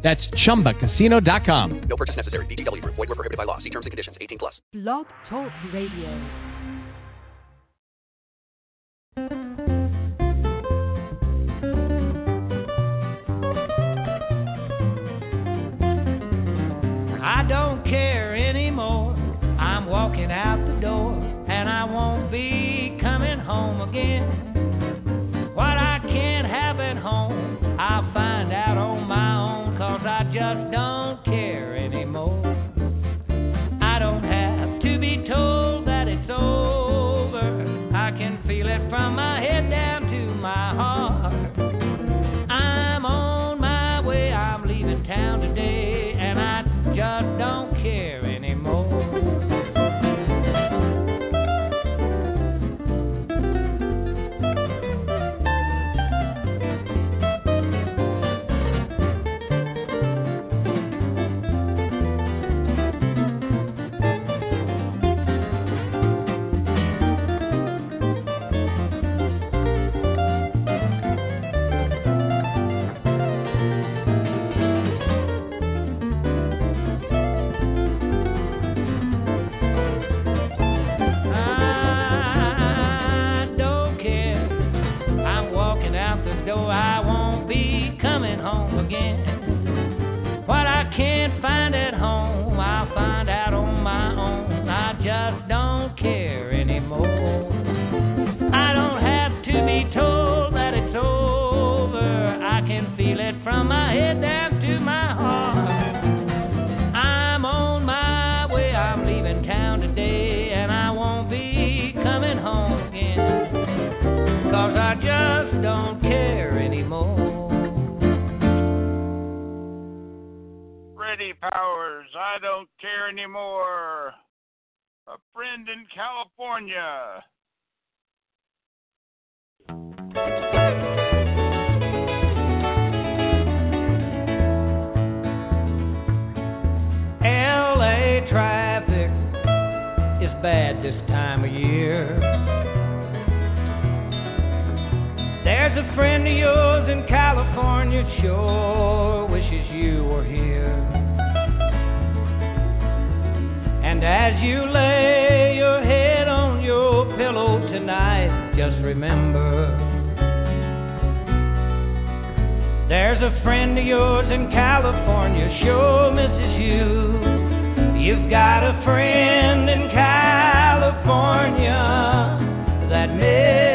That's chumbacasino.com. No purchase necessary. VGW Group. Void were prohibited by law. See terms and conditions. 18 plus. Blog Talk Radio. I don't care anymore. I'm walking out the door, and I won't be coming home again. Friend in California. LA traffic is bad this time of year. There's a friend of yours in California, sure wishes you were here. And as you lay remember. There's a friend of yours in California, sure misses you. You've got a friend in California that misses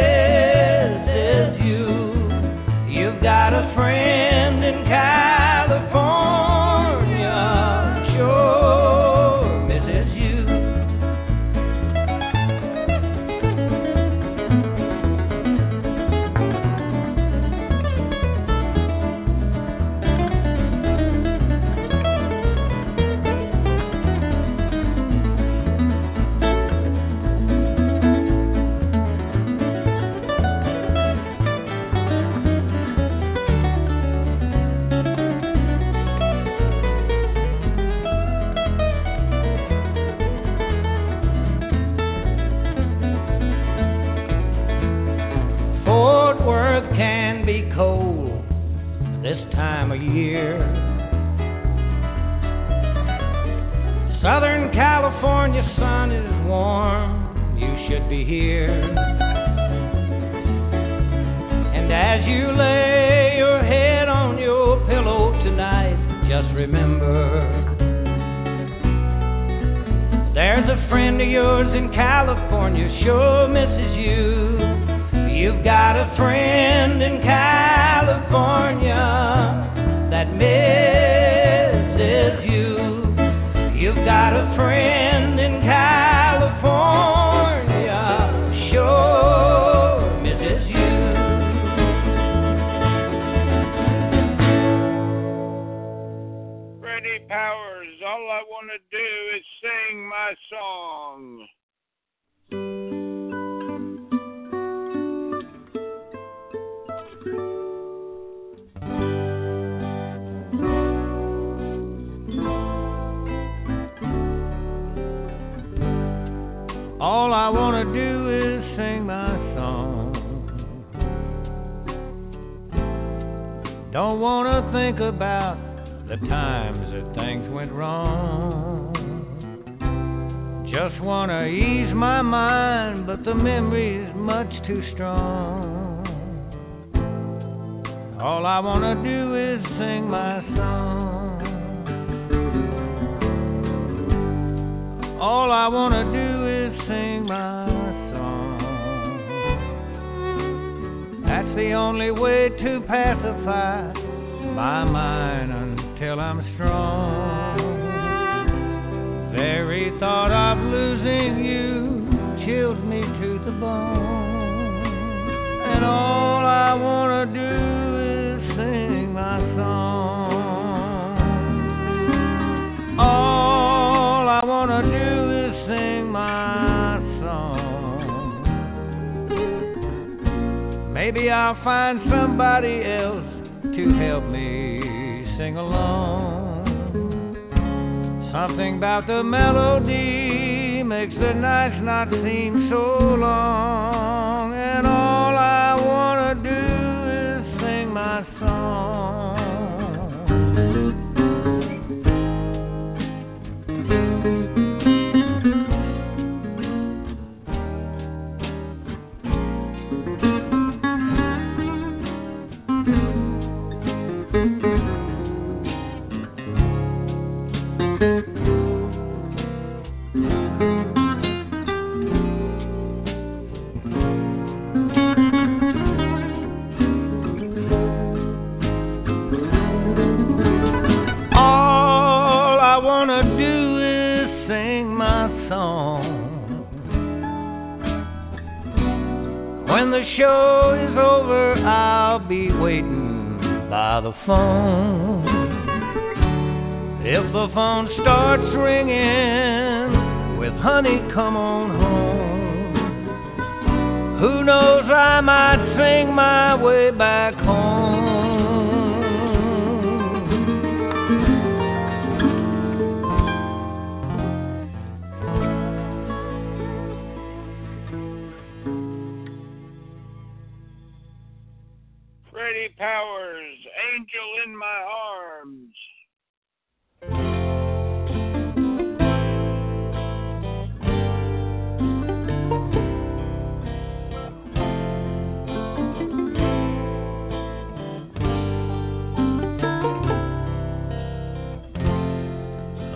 California sun is warm, you should be here. And as you lay your head on your pillow tonight, just remember there's a friend of yours in California, sure misses you. You've got a friend in California think about the times that things went wrong. Just want to ease my mind, but the memory's much too strong. All I want to do is sing my song. All I want to do is sing my song. That's the only way to pacify my mind until I'm strong. Very thought of losing you chills me to the bone. And all I want to do is sing my song. All I want to do is sing my song. Maybe I'll find somebody else help me sing along. Something about the melody makes the nights not seem so long. And all phone starts ringing with honey, come on home. Who knows, I might sing my way back home.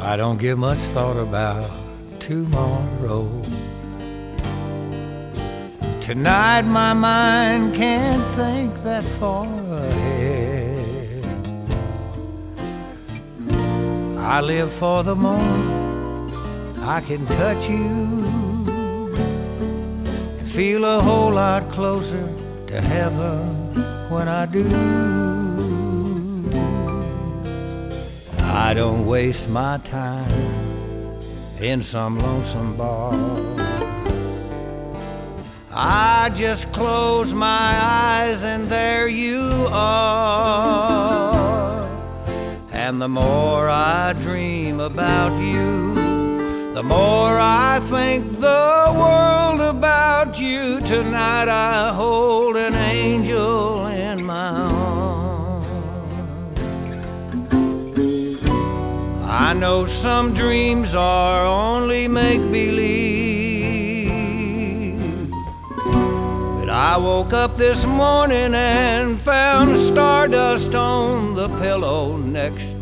I don't give much thought about tomorrow. Tonight my mind can't think that far ahead. I live for the moment I can touch you. and Feel a whole lot closer to heaven when I do. I don't waste my time in some lonesome bar. I just close my eyes and there you are. And the more I dream about you, the more I think the world about you. Tonight I hold an angel I know some dreams are only make believe. But I woke up this morning and found stardust on the pillow next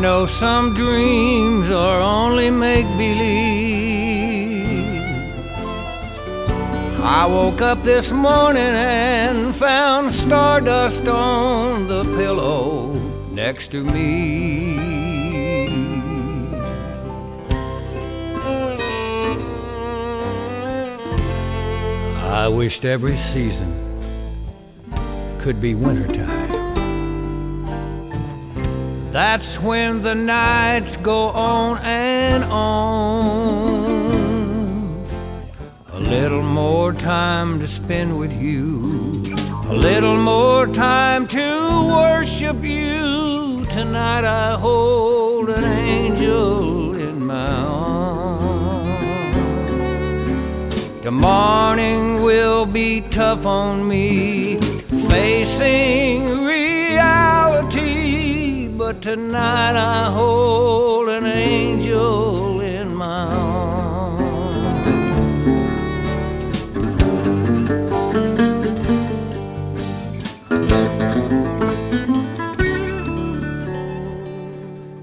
know some dreams are only make believe. I woke up this morning and found stardust on the pillow next to me. I wished every season could be wintertime. That's when the nights go on and on. A little more time to spend with you. A little more time to worship you. Tonight I hold an angel in my arms. The morning will be tough on me, facing. But tonight I hold an angel in my arms.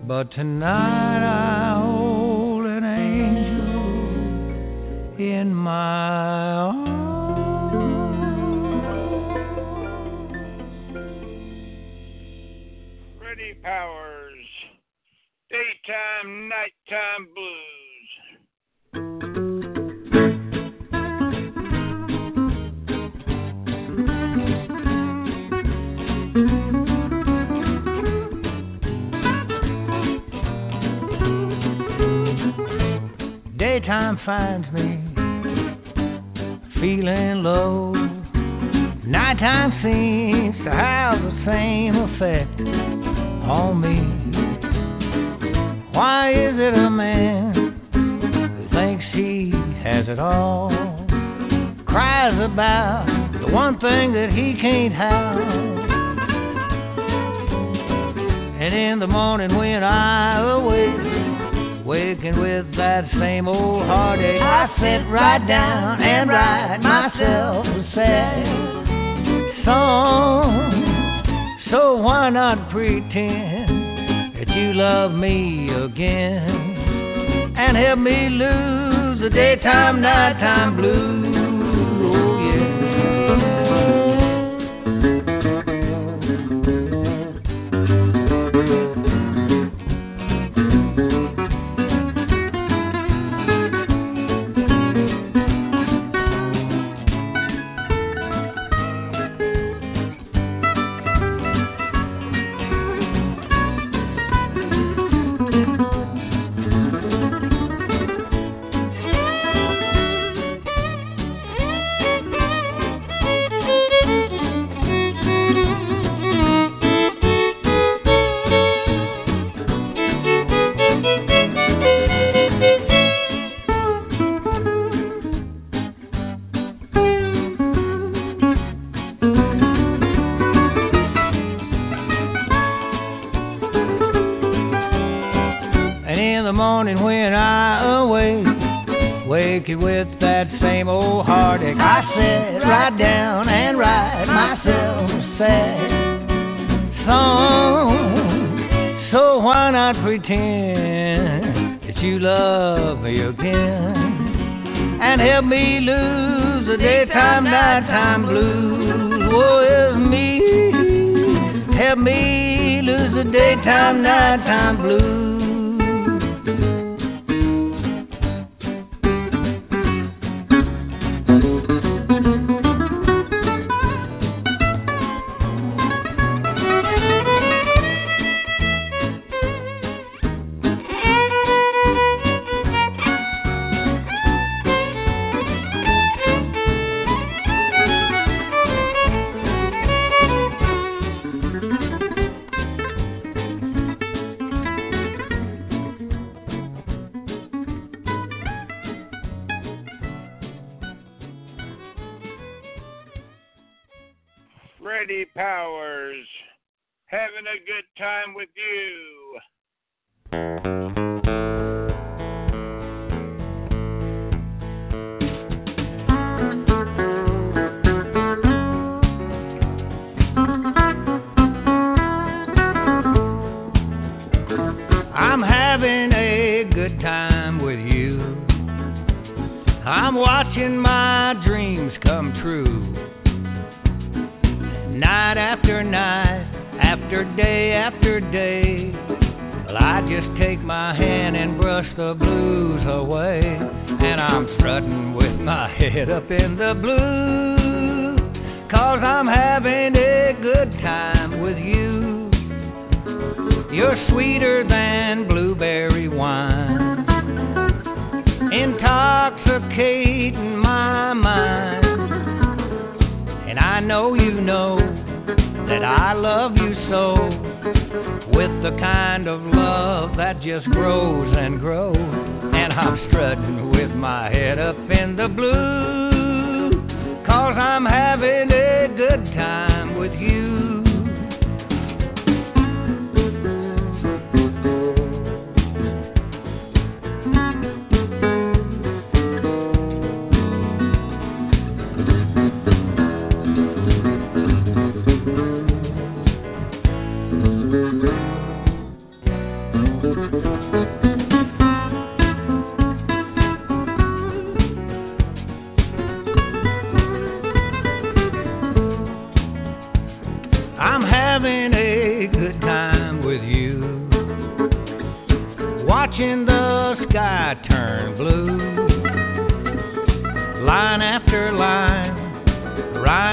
But tonight I hold nighttime blues. Daytime finds me feeling low. Nighttime seems to have the same effect on me. Why is it a man who thinks he has it all cries about the one thing that he can't have? And in the morning when I awake, waking with that same old heartache, I sit right down and write myself a sad song. So why not pretend that you love me again and help me lose the daytime, nighttime blues? Waking with that same old heartache, I sit right down and write myself a sad song. So why not pretend that you love me again and help me lose the daytime, nighttime blues? Oh, it's me. Help me lose the daytime, nighttime blues. I'm having a good time with you. I'm watching my dreams come true. Night after night, after day after day. Well, I just take my hand and brush the blues away. And I'm strutting with my head up in the blue. Cause I'm having a good time with you. You're sweeter than blueberry wine, intoxicating my mind. And I know you know that I love you so, with the kind of love that just grows and grows. And I'm strutting with my head up in the blue, cause I'm having a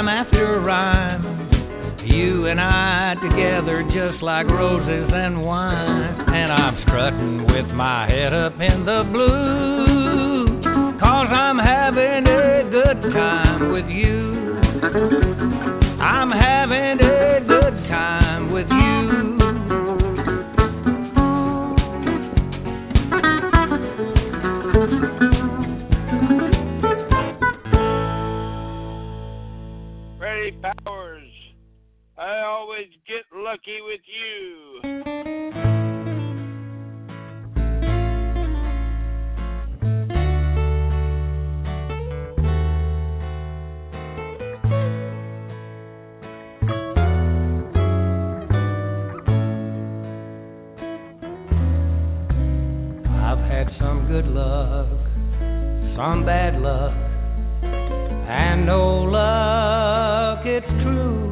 rhyme after rhyme. You and I together just like roses and wine. And I'm strutting with my head up in the blue. Cause I'm having a good time with you. I'm having a good get with you. I've had some good luck, some bad luck, and no luck, it's true.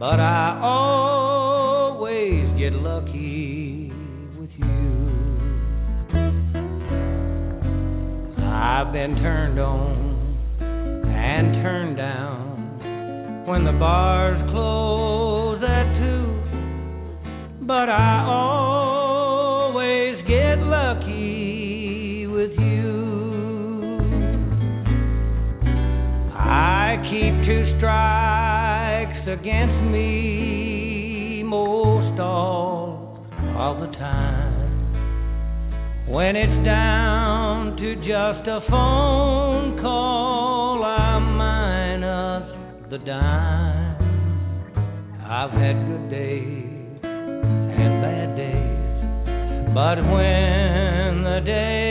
But I always get lucky with you. I've been turned on and turned down when the bars close at two. But I always against me most all of the time. When it's down to just a phone call, I'm minus the dime. I've had good days and bad days, but when the day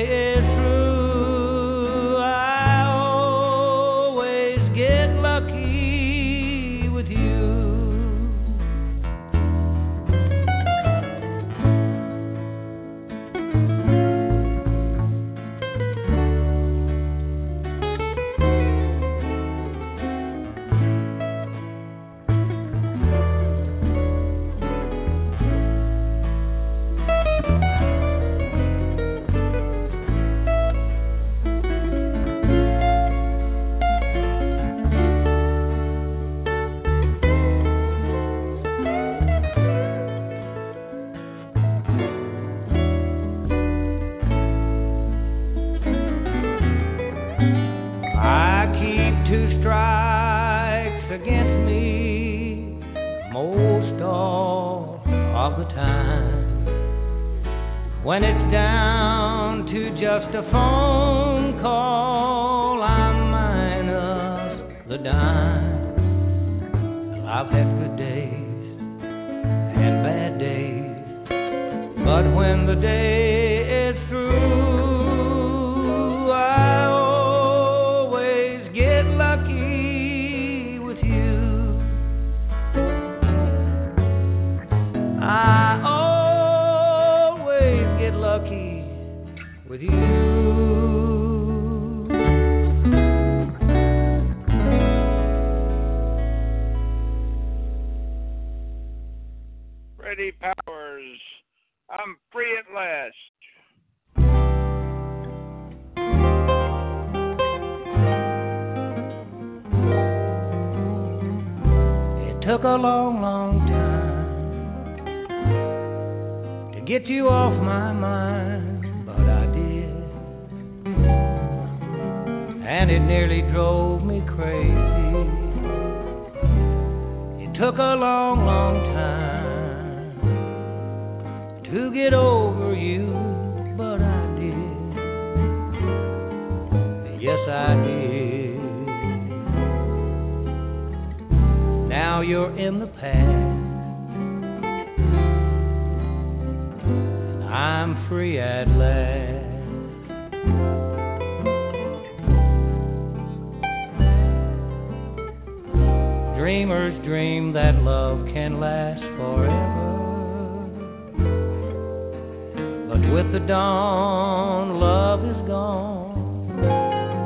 with you. Freddy Powers. I'm free at last. It took a long, long time to get you off my mind. And it nearly drove me crazy. It took a long, long time to get over you, but I did. Yes, I did. Now you're in the past. I'm free at last. Dreamers dream that love can last forever. But with the dawn, love is gone.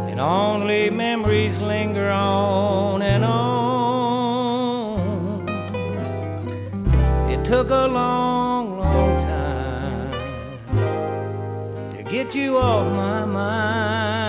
And only memories linger on and on. It took a long, long time to get you off my mind,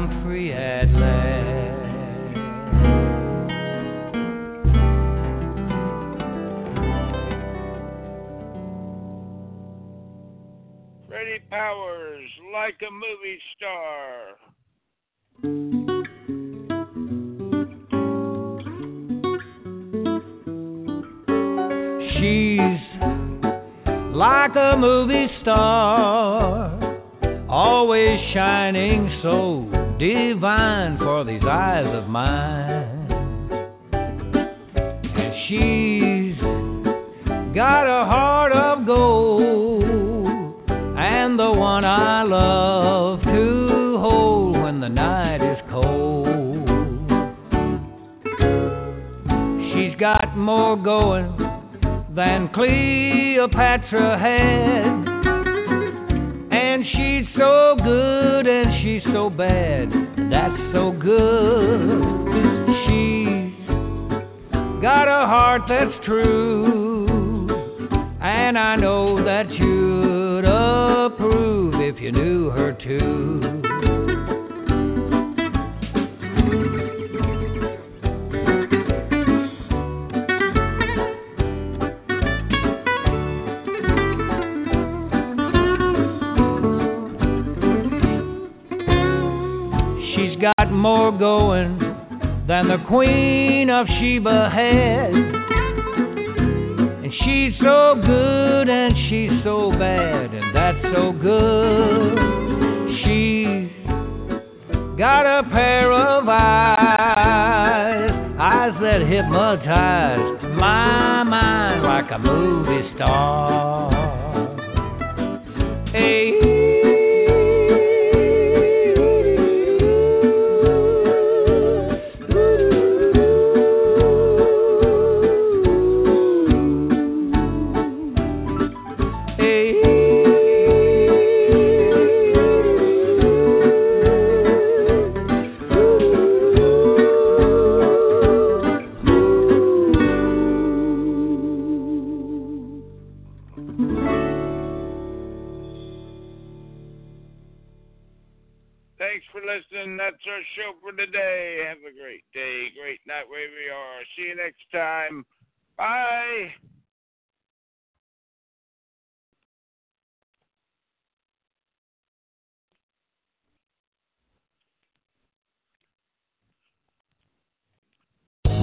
I'm free at last. Freddy Powers, like a movie star. She's like a movie star, always shining so divine for these eyes of mine. And she's got a heart of gold, and the one I love to hold when the night is cold. She's got more going than Cleopatra had. And she's so good and she's so bad. That's so good. She's got a heart that's true. And I know that you'd approve if you knew her too. More going than the Queen of Sheba had. And she's so good and she's so bad, and that's so good. She's got a pair of eyes, eyes that hypnotize my mind like a movie star. Thanks for listening. That's our show for today. Have a great day, great night, wherever you are. See you next time. Bye.